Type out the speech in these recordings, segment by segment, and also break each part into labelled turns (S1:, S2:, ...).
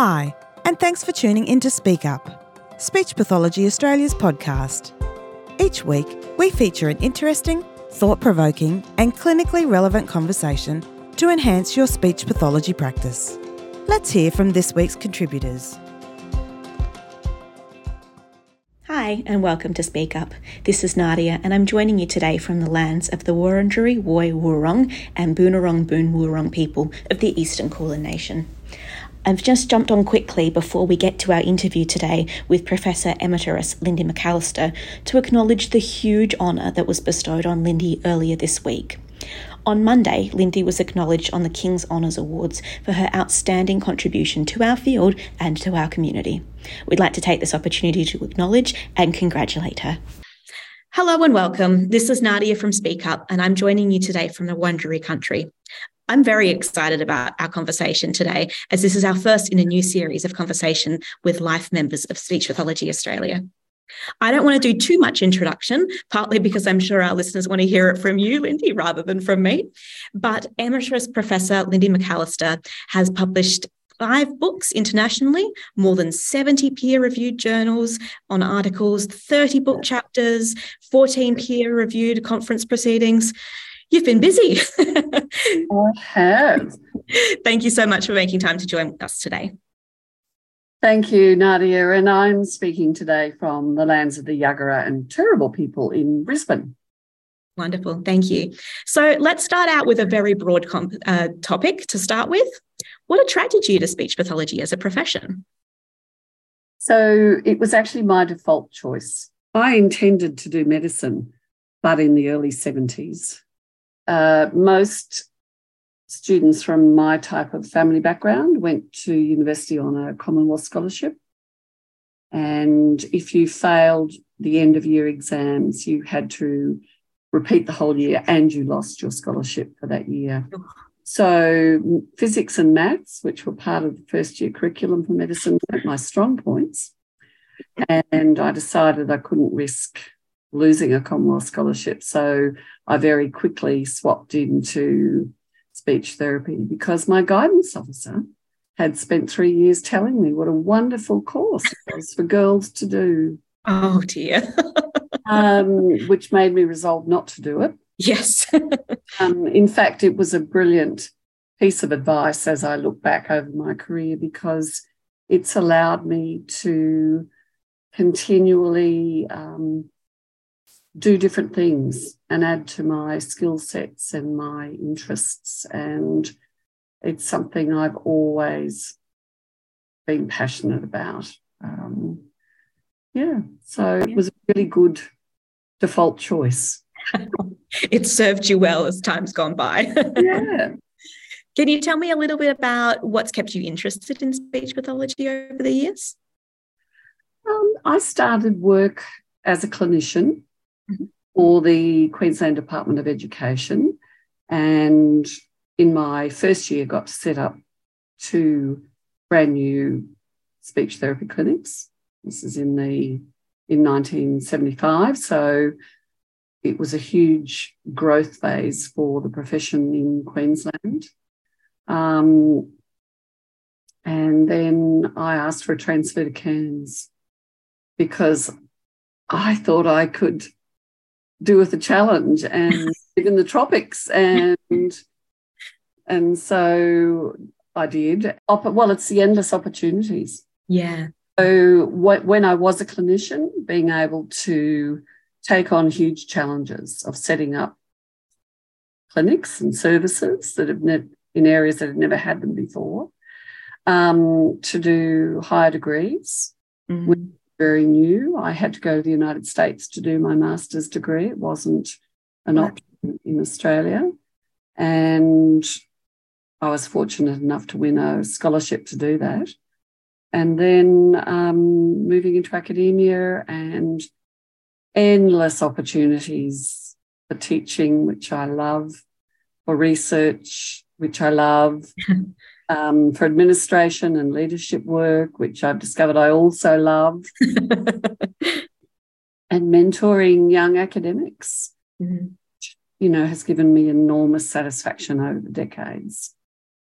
S1: Hi, and thanks for tuning in to Speak Up, Speech Pathology Australia's podcast. Each week, we feature an interesting, thought provoking, and clinically relevant conversation to enhance your speech pathology practice. Let's hear from this week's contributors.
S2: Hi, and welcome to Speak Up. This is Nadia, and I'm joining you today from the lands of the Wurundjeri Woi Wurrung and Boonwurrung Boon Wurrung people of the Eastern Kulin Nation. I've just jumped on quickly before we get to our interview today with Professor Emeritus Lindy McAllister to acknowledge the huge honour that was bestowed on Lindy earlier this week. On Monday, Lindy was acknowledged on the King's Honours Awards for her outstanding contribution to our field and to our community. We'd like to take this opportunity to acknowledge and congratulate her. Hello and welcome. This is Nadia from Speak Up, and I'm joining you today from the Wurundjeri country. I'm very excited about our conversation today, as this is our first in a new series of conversation with life members of Speech Pathology Australia. I don't want to do too much introduction, partly because I'm sure our listeners want to hear it from you, Lindy, rather than from me. But Emeritus Professor Lindy McAllister has published five books internationally, more than 70 peer reviewed journals on articles, 30 book chapters, 14 peer reviewed conference proceedings. You've been busy.
S3: I have.
S2: Thank you so much for making time to join us today.
S3: Thank you, Nadia. And I'm speaking today from the lands of the Yagara and Turrbal people in Brisbane.
S2: Wonderful. Thank you. So let's start out with a very broad comp- uh, topic to start with. What attracted you to speech pathology as a profession?
S3: So it was actually my default choice. I intended to do medicine, but in the early 70s. Uh, most students from my type of family background went to university on a Commonwealth scholarship. And if you failed the end of year exams, you had to repeat the whole year and you lost your scholarship for that year. So, physics and maths, which were part of the first year curriculum for medicine, weren't my strong points. And I decided I couldn't risk losing a Commonwealth scholarship. So, I very quickly swapped into speech therapy because my guidance officer had spent three years telling me what a wonderful course it was for girls to do.
S2: Oh, dear.
S3: um, which made me resolve not to do it.
S2: Yes.
S3: um, in fact, it was a brilliant piece of advice as I look back over my career because it's allowed me to continually um, do different things and add to my skill sets and my interests. And it's something I've always been passionate about. Um, yeah, so it was a really good default choice.
S2: it served you well as time's gone by.
S3: yeah.
S2: Can you tell me a little bit about what's kept you interested in speech pathology over the years?
S3: Um, I started work as a clinician. For the Queensland Department of Education, and in my first year, got set up two brand new speech therapy clinics. This is in the in 1975, so it was a huge growth phase for the profession in Queensland. Um, and then I asked for a transfer to Cairns because I thought I could do with the challenge and live in the tropics. And and so I did. Well, it's the endless opportunities.
S2: Yeah.
S3: So when I was a clinician, being able to take on huge challenges of setting up clinics and services that have ne- in areas that have never had them before, um, to do higher degrees, mm-hmm. which very new. I had to go to the United States to do my master's degree. It wasn't an option in Australia. And I was fortunate enough to win a scholarship to do that. And then um, moving into academia and endless opportunities for teaching, which I love, for research, which I love, um, for administration and leadership work, which I've discovered I also love, and mentoring young academics. Mm-hmm. You know, has given me enormous satisfaction over the decades.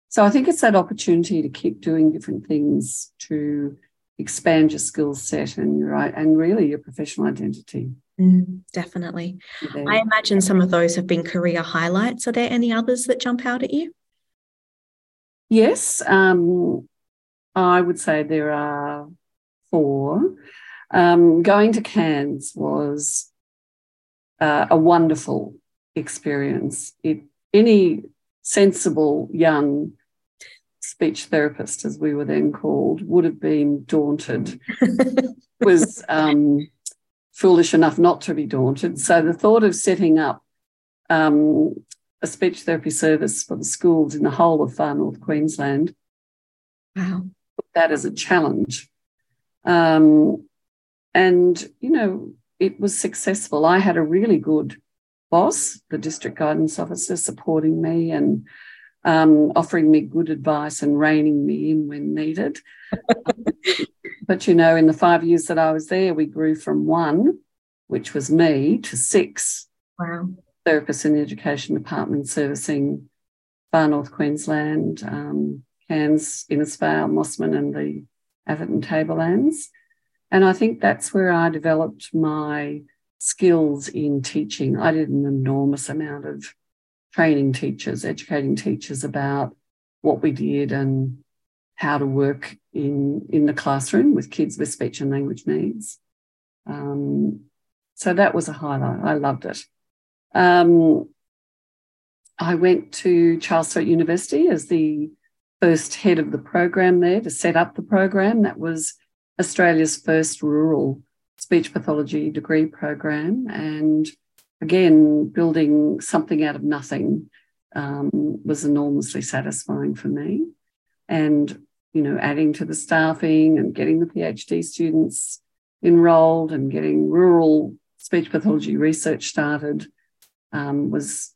S3: so I think it's that opportunity to keep doing different things to expand your skill set and your and really your professional identity.
S2: Mm, definitely. Yeah. I imagine some of those have been career highlights. Are there any others that jump out at you?
S3: Yes, um, I would say there are four. Um, going to Cairns was uh, a wonderful experience. It, any sensible young speech therapist, as we were then called, would have been daunted, was um, foolish enough not to be daunted. So the thought of setting up um, a speech therapy service for the schools in the whole of far north Queensland,
S2: wow,
S3: that as a challenge. Um, and, you know, it was successful. I had a really good boss, the district guidance officer, supporting me and um, offering me good advice and reining me in when needed. but, you know, in the five years that I was there, we grew from one, which was me, to six
S2: wow.
S3: Therapists in the education department servicing far north Queensland, um, Cairns, Innisfail, Mossman, and the Atherton Tablelands. And I think that's where I developed my skills in teaching. I did an enormous amount of training teachers, educating teachers about what we did and how to work in, in the classroom with kids with speech and language needs. Um, so that was a highlight. I loved it. Um, I went to Charles Sturt University as the first head of the program there to set up the program. That was Australia's first rural speech pathology degree program. And again, building something out of nothing um, was enormously satisfying for me. And, you know, adding to the staffing and getting the PhD students enrolled and getting rural speech pathology research started um, was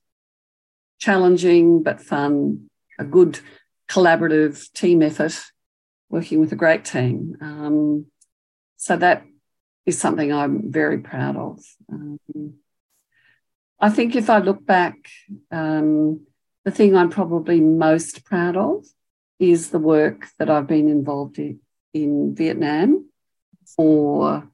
S3: challenging but fun, a good collaborative team effort, working with a great team. Um, so that is something I'm very proud of. Um, I think if I look back, um, the thing I'm probably most proud of is the work that I've been involved in in Vietnam for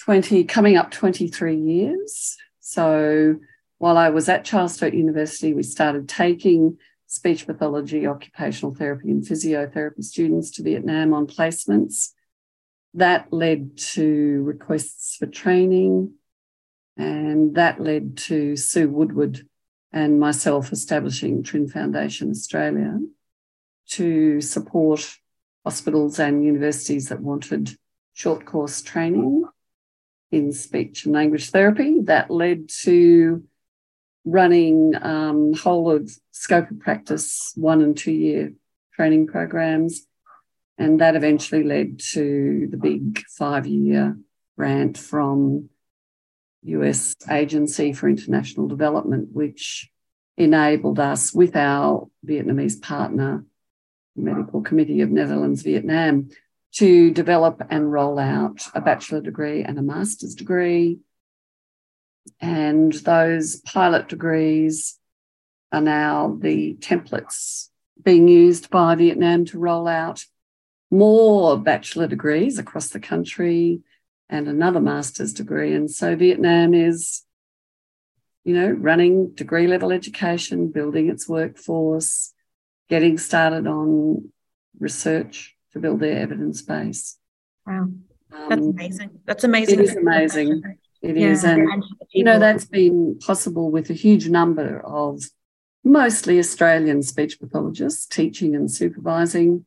S3: 20, coming up 23 years. So while I was at Charles Sturt University, we started taking speech pathology, occupational therapy, and physiotherapy students to Vietnam on placements. That led to requests for training, and that led to Sue Woodward and myself establishing Trinh Foundation Australia to support hospitals and universities that wanted short course training in speech and language therapy. That led to running um, whole of scope of practice one and two year training programs and that eventually led to the big five year grant from US Agency for International Development, which enabled us with our Vietnamese partner, Medical Committee of Netherlands Vietnam, to develop and roll out a bachelor degree and a master's degree. And those pilot degrees are now the templates being used by Vietnam to roll out more bachelor degrees across the country and another master's degree. And so Vietnam is, you know, running degree level education, building its workforce, getting started on research to build their evidence base.
S2: Wow. That's um, amazing. That's amazing.
S3: It is amazing. It yeah. is, And, you know, that's been possible with a huge number of mostly Australian speech pathologists teaching and supervising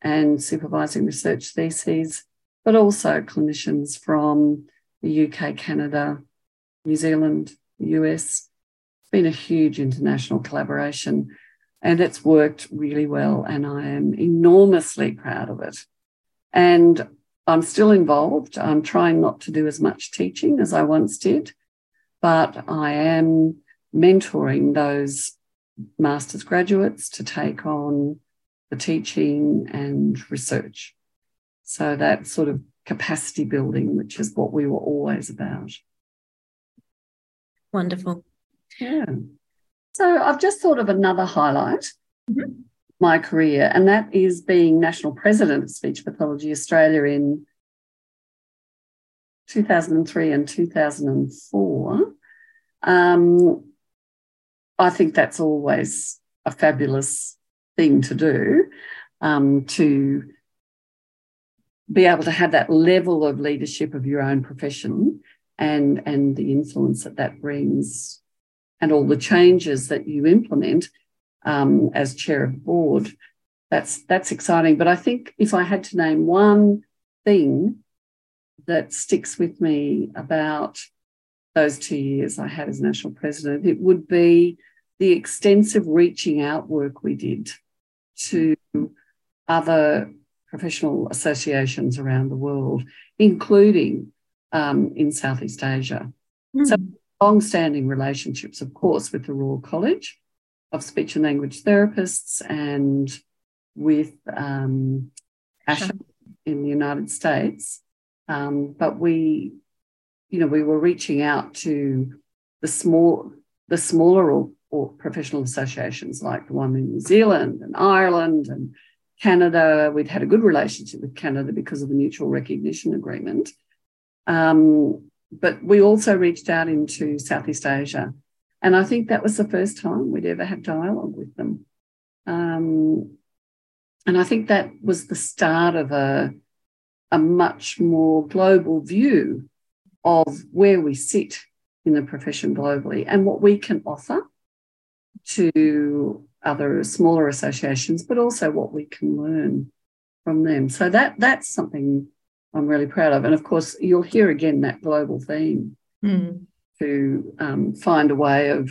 S3: and supervising research theses, but also clinicians from the UK, Canada, New Zealand, US. It's been a huge international collaboration and it's worked really well. And I am enormously proud of it. And I'm still involved. I'm trying not to do as much teaching as I once did, but I am mentoring those master's graduates to take on the teaching and research. So that sort of capacity building, which is what we were always about.
S2: Wonderful.
S3: Yeah. So I've just thought of another highlight. my career, and that is being national president of Speech Pathology Australia in 2003 and 2004. Um, I think that's always a fabulous thing to do um, to be able to have that level of leadership of your own profession and and the influence that that brings and all the changes that you implement um, as chair of the board that's that's exciting but i think if i had to name one thing that sticks with me about those two years i had as national president it would be the extensive reaching out work we did to other professional associations around the world, including um, in Southeast Asia. Mm. So, long standing relationships, of course, with the Royal College of Speech and Language Therapists and with um, ASHA in the United States. Um, but we, you know, we were reaching out to the small, the smaller or, or professional associations like the one in New Zealand and Ireland and Canada, we'd had a good relationship with Canada because of the mutual recognition agreement. Um, but we also reached out into Southeast Asia. And I think that was the first time we'd ever had dialogue with them. Um, and I think that was the start of a, a much more global view of where we sit in the profession globally and what we can offer to other smaller associations, but also what we can learn from them. So that that's something I'm really proud of. And of course, you'll hear again that global theme mm. to um, find a way of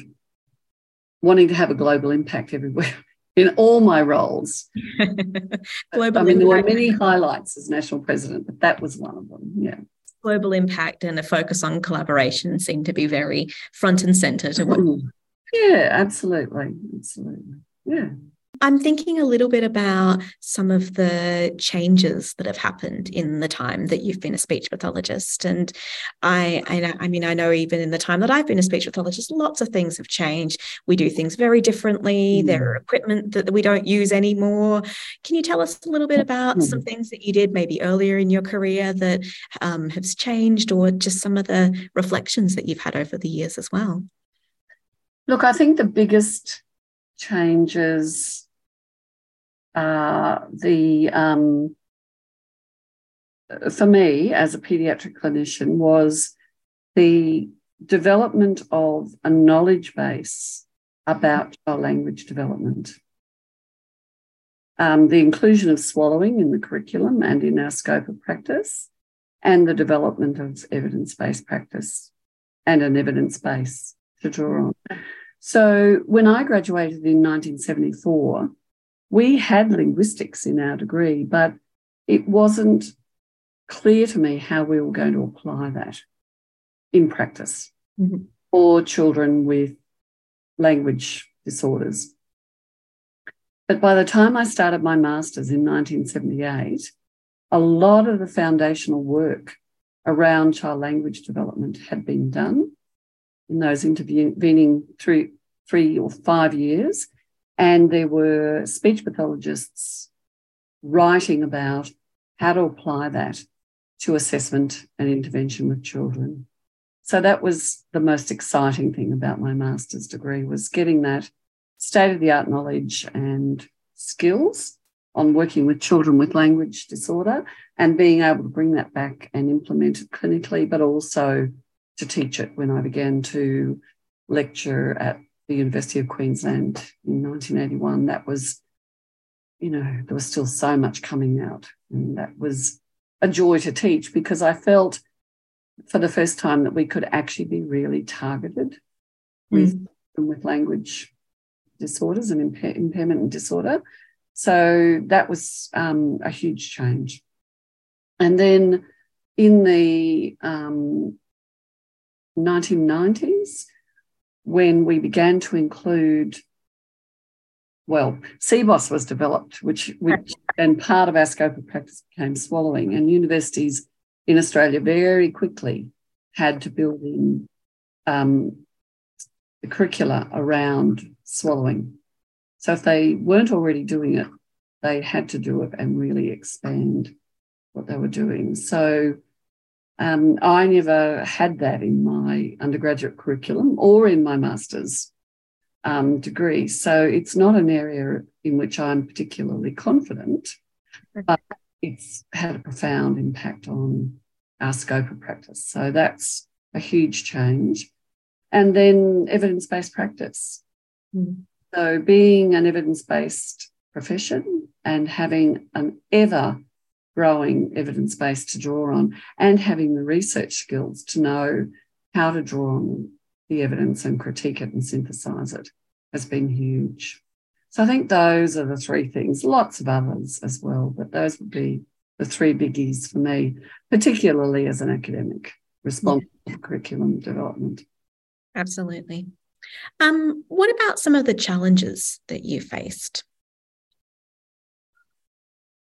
S3: wanting to have a global impact everywhere in all my roles. global I mean, impact. there were many highlights as national president, but that was one of them. Yeah.
S2: Global impact and a focus on collaboration seem to be very front and center to what mm.
S3: Yeah, absolutely. Absolutely. Yeah.
S2: I'm thinking a little bit about some of the changes that have happened in the time that you've been a speech pathologist. And I, I, I, mean, I know even in the time that I've been a speech pathologist, lots of things have changed. We do things very differently. Mm. There are equipment that we don't use anymore. Can you tell us a little bit about mm. some things that you did maybe earlier in your career that um, has changed, or just some of the reflections that you've had over the years as well?
S3: Look, I think the biggest changes are the, um, for me as a pediatric clinician, was the development of a knowledge base about child language development. Um, the inclusion of swallowing in the curriculum and in our scope of practice, and the development of evidence based practice and an evidence base to draw on. So when I graduated in 1974, we had linguistics in our degree, but it wasn't clear to me how we were going to apply that in practice mm-hmm. for children with language disorders. But by the time I started my master's in 1978, a lot of the foundational work around child language development had been done in those intervening three, three or five years. And there were speech pathologists writing about how to apply that to assessment and intervention with children. So that was the most exciting thing about my master's degree was getting that state of the art knowledge and skills on working with children with language disorder and being able to bring that back and implement it clinically, but also to teach it when I began to lecture at the University of Queensland in 1981. That was, you know, there was still so much coming out. And that was a joy to teach because I felt for the first time that we could actually be really targeted with, mm. with language disorders and impair, impairment and disorder. So that was um, a huge change. And then in the um, 1990s when we began to include well, CBOS was developed, which, which and part of our scope of practice became swallowing. And universities in Australia very quickly had to build in um, the curricula around swallowing. So if they weren't already doing it, they had to do it and really expand what they were doing. So um, I never had that in my undergraduate curriculum or in my master's um, degree. So it's not an area in which I'm particularly confident, but it's had a profound impact on our scope of practice. So that's a huge change. And then evidence based practice. Mm. So being an evidence based profession and having an ever growing evidence base to draw on and having the research skills to know how to draw on the evidence and critique it and synthesize it has been huge. So I think those are the three things, lots of others as well, but those would be the three biggies for me, particularly as an academic responsible yeah. for curriculum development.
S2: Absolutely. Um, what about some of the challenges that you faced?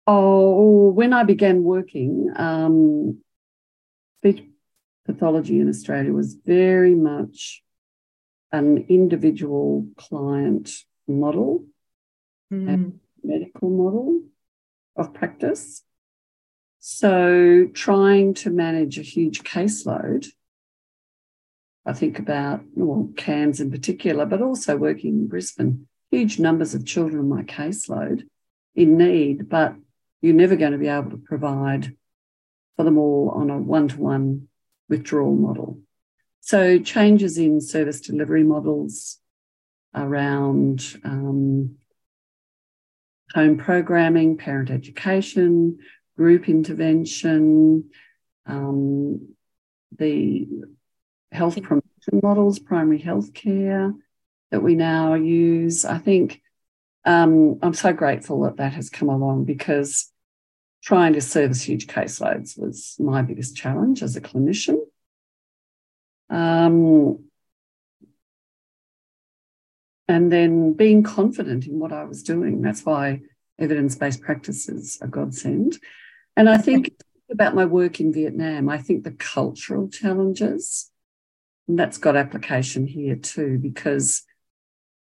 S3: Oh, when I began working, um, speech pathology in Australia was very much an individual client model, mm. medical model of practice. So, trying to manage a huge caseload, I think about well, Cairns in particular, but also working in Brisbane, huge numbers of children on my caseload in need, but you're never going to be able to provide for them all on a one to one withdrawal model. So, changes in service delivery models around um, home programming, parent education, group intervention, um, the health promotion models, primary health care that we now use. I think um, I'm so grateful that that has come along because trying to service huge caseloads was my biggest challenge as a clinician. Um, and then being confident in what I was doing. That's why evidence based practices are godsend. And I think about my work in Vietnam, I think the cultural challenges, and that's got application here too, because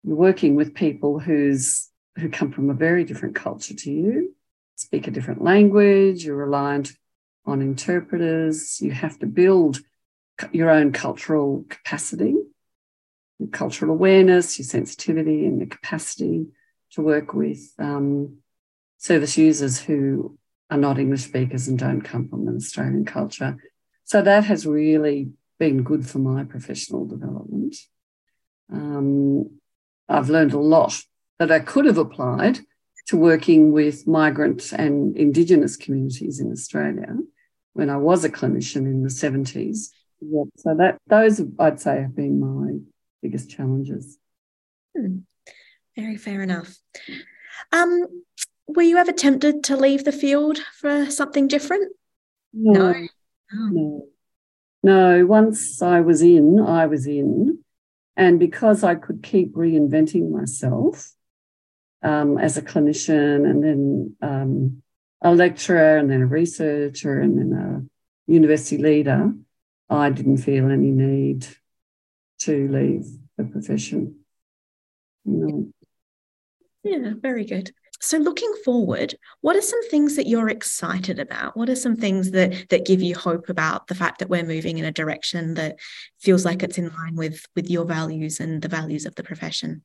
S3: you're working with people who's who come from a very different culture to you, speak a different language, you're reliant on interpreters, you have to build your own cultural capacity, your cultural awareness, your sensitivity, and your capacity to work with um, service users who are not English speakers and don't come from an Australian culture. So that has really been good for my professional development. Um, I've learned a lot that I could have applied to working with migrant and Indigenous communities in Australia when I was a clinician in the 70s. Yep. So that those I'd say have been my biggest challenges.
S2: Hmm. Very fair enough. Um, were you ever tempted to leave the field for something different?
S3: No. No. No. no. Once I was in, I was in. And because I could keep reinventing myself um, as a clinician and then um, a lecturer and then a researcher and then a university leader, I didn't feel any need to leave the profession. No.
S2: Yeah, very good. So looking forward, what are some things that you're excited about? What are some things that that give you hope about the fact that we're moving in a direction that feels like it's in line with with your values and the values of the profession?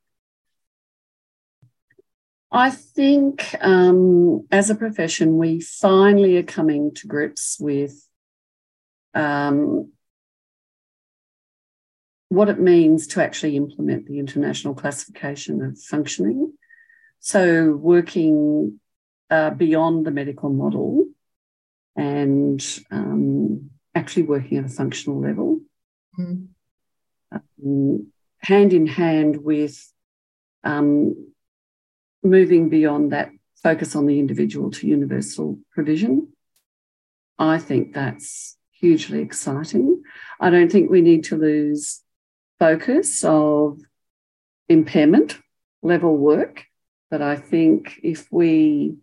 S3: I think um, as a profession, we finally are coming to grips with um, what it means to actually implement the international classification of functioning. So, working uh, beyond the medical model and um, actually working at a functional level, mm. um, hand in hand with um, moving beyond that focus on the individual to universal provision. I think that's hugely exciting. I don't think we need to lose focus of impairment level work but I think if we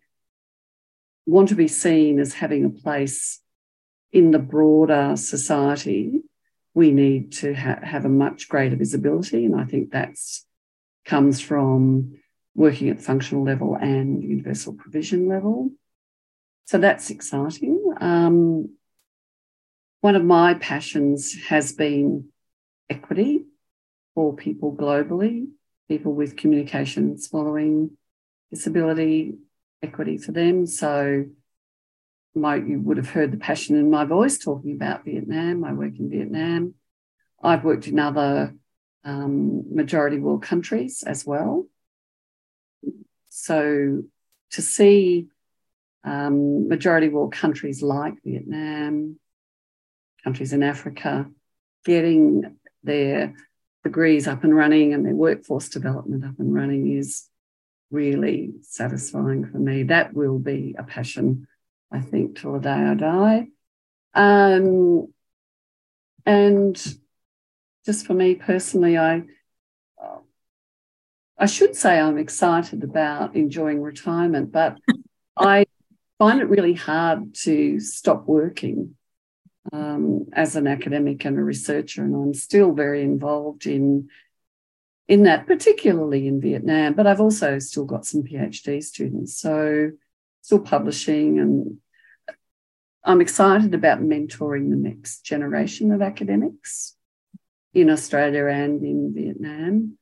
S3: want to be seen as having a place in the broader society, we need to ha- have a much greater visibility. And I think that comes from working at functional level and universal provision level. So that's exciting. Um, one of my passions has been equity for people globally, people with communication and swallowing disability, equity for them. So my, you would have heard the passion in my voice talking about Vietnam. I work in Vietnam. I've worked in other um, majority world countries as well. So to see um, majority world countries like Vietnam, countries in Africa, getting their degrees up and running and their workforce development up and running is really satisfying for me. That will be a passion, I think, till the day I die. Um, and just for me personally, I I should say I'm excited about enjoying retirement, but I find it really hard to stop working um, as an academic and a researcher, and I'm still very involved in in that, particularly in Vietnam. But I've also still got some PhD students, so still publishing, and I'm excited about mentoring the next generation of academics in Australia and in Vietnam.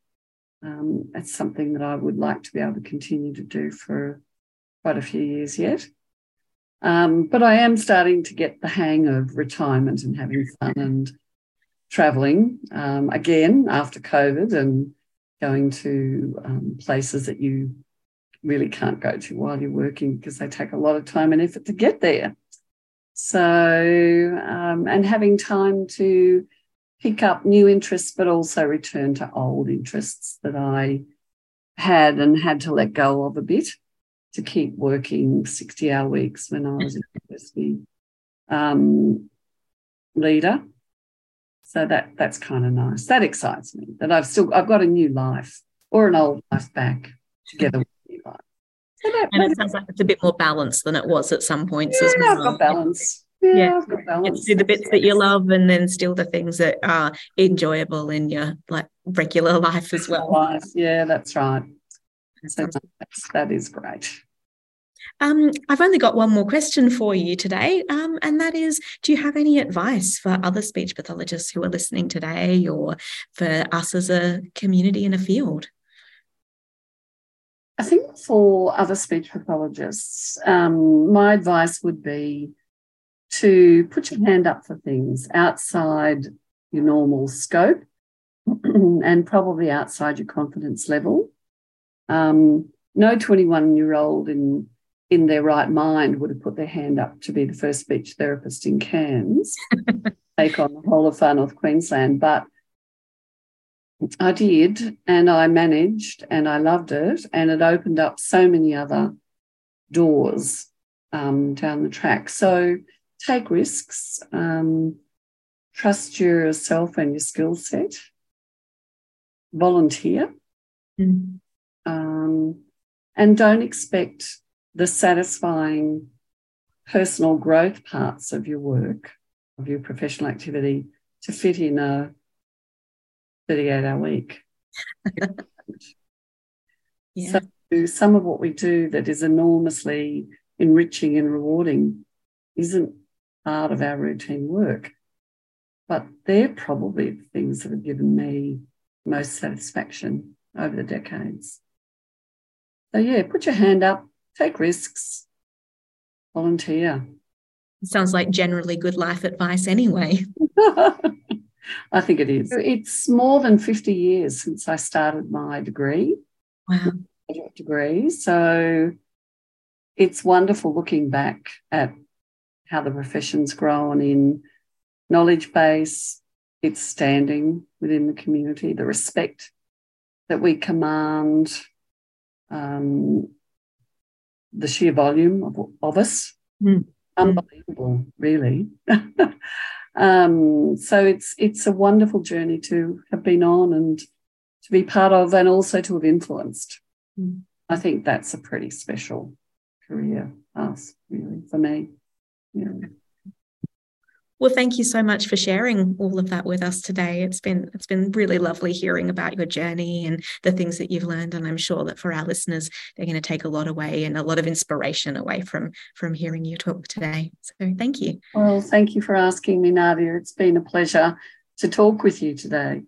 S3: Um, it's something that I would like to be able to continue to do for quite a few years yet. Um, but I am starting to get the hang of retirement and having fun and traveling um, again after COVID and going to um, places that you really can't go to while you're working because they take a lot of time and effort to get there. So, um, and having time to pick up new interests, but also return to old interests that I had and had to let go of a bit to keep working 60 hour weeks when I was a university um, leader. So that that's kind of nice. That excites me that I've still I've got a new life or an old life back together with a new life.
S2: So that, and it sounds like it's a bit more balanced than it was at some points
S3: yeah,
S2: as well.
S3: I've got balance. Yeah, yeah. I've got balance.
S2: do the bits that you love and then still the things that are enjoyable in your like regular life as well.
S3: Life. Yeah, that's right. So that's, that is great.
S2: Um, I've only got one more question for you today, um, and that is Do you have any advice for other speech pathologists who are listening today or for us as a community in a field?
S3: I think for other speech pathologists, um, my advice would be to put your hand up for things outside your normal scope and probably outside your confidence level. Um, no 21 year old in in their right mind would have put their hand up to be the first speech therapist in Cairns, take on the whole of far north Queensland. But I did, and I managed, and I loved it, and it opened up so many other doors um, down the track. So take risks, um, trust yourself and your skill set, volunteer, mm. um, and don't expect the satisfying personal growth parts of your work, of your professional activity, to fit in a 38 hour week. yeah. So, some of what we do that is enormously enriching and rewarding isn't part of mm-hmm. our routine work. But they're probably the things that have given me most satisfaction over the decades. So, yeah, put your hand up, take risks, volunteer.
S2: Sounds like generally good life advice anyway.
S3: I think it is. It's more than 50 years since I started my degree.
S2: Wow.
S3: Graduate degree. So it's wonderful looking back at how the profession's grown in knowledge base, its standing within the community, the respect that we command, um, the sheer volume of, of us. Mm. Unbelievable, really. um, so it's it's a wonderful journey to have been on and to be part of, and also to have influenced. Mm. I think that's a pretty special career path, really, for me. Yeah.
S2: Well, thank you so much for sharing all of that with us today. It's been it's been really lovely hearing about your journey and the things that you've learned. And I'm sure that for our listeners, they're going to take a lot away and a lot of inspiration away from from hearing you talk today. So thank you.
S3: Well, thank you for asking me, Nadia. It's been a pleasure to talk with you today.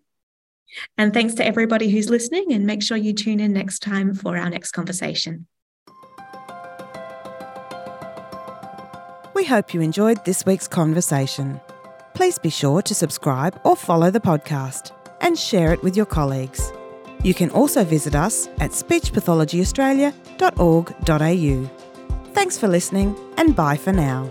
S2: And thanks to everybody who's listening, and make sure you tune in next time for our next conversation.
S1: We hope you enjoyed this week's conversation. Please be sure to subscribe or follow the podcast and share it with your colleagues. You can also visit us at speechpathologyaustralia.org.au. Thanks for listening and bye for now.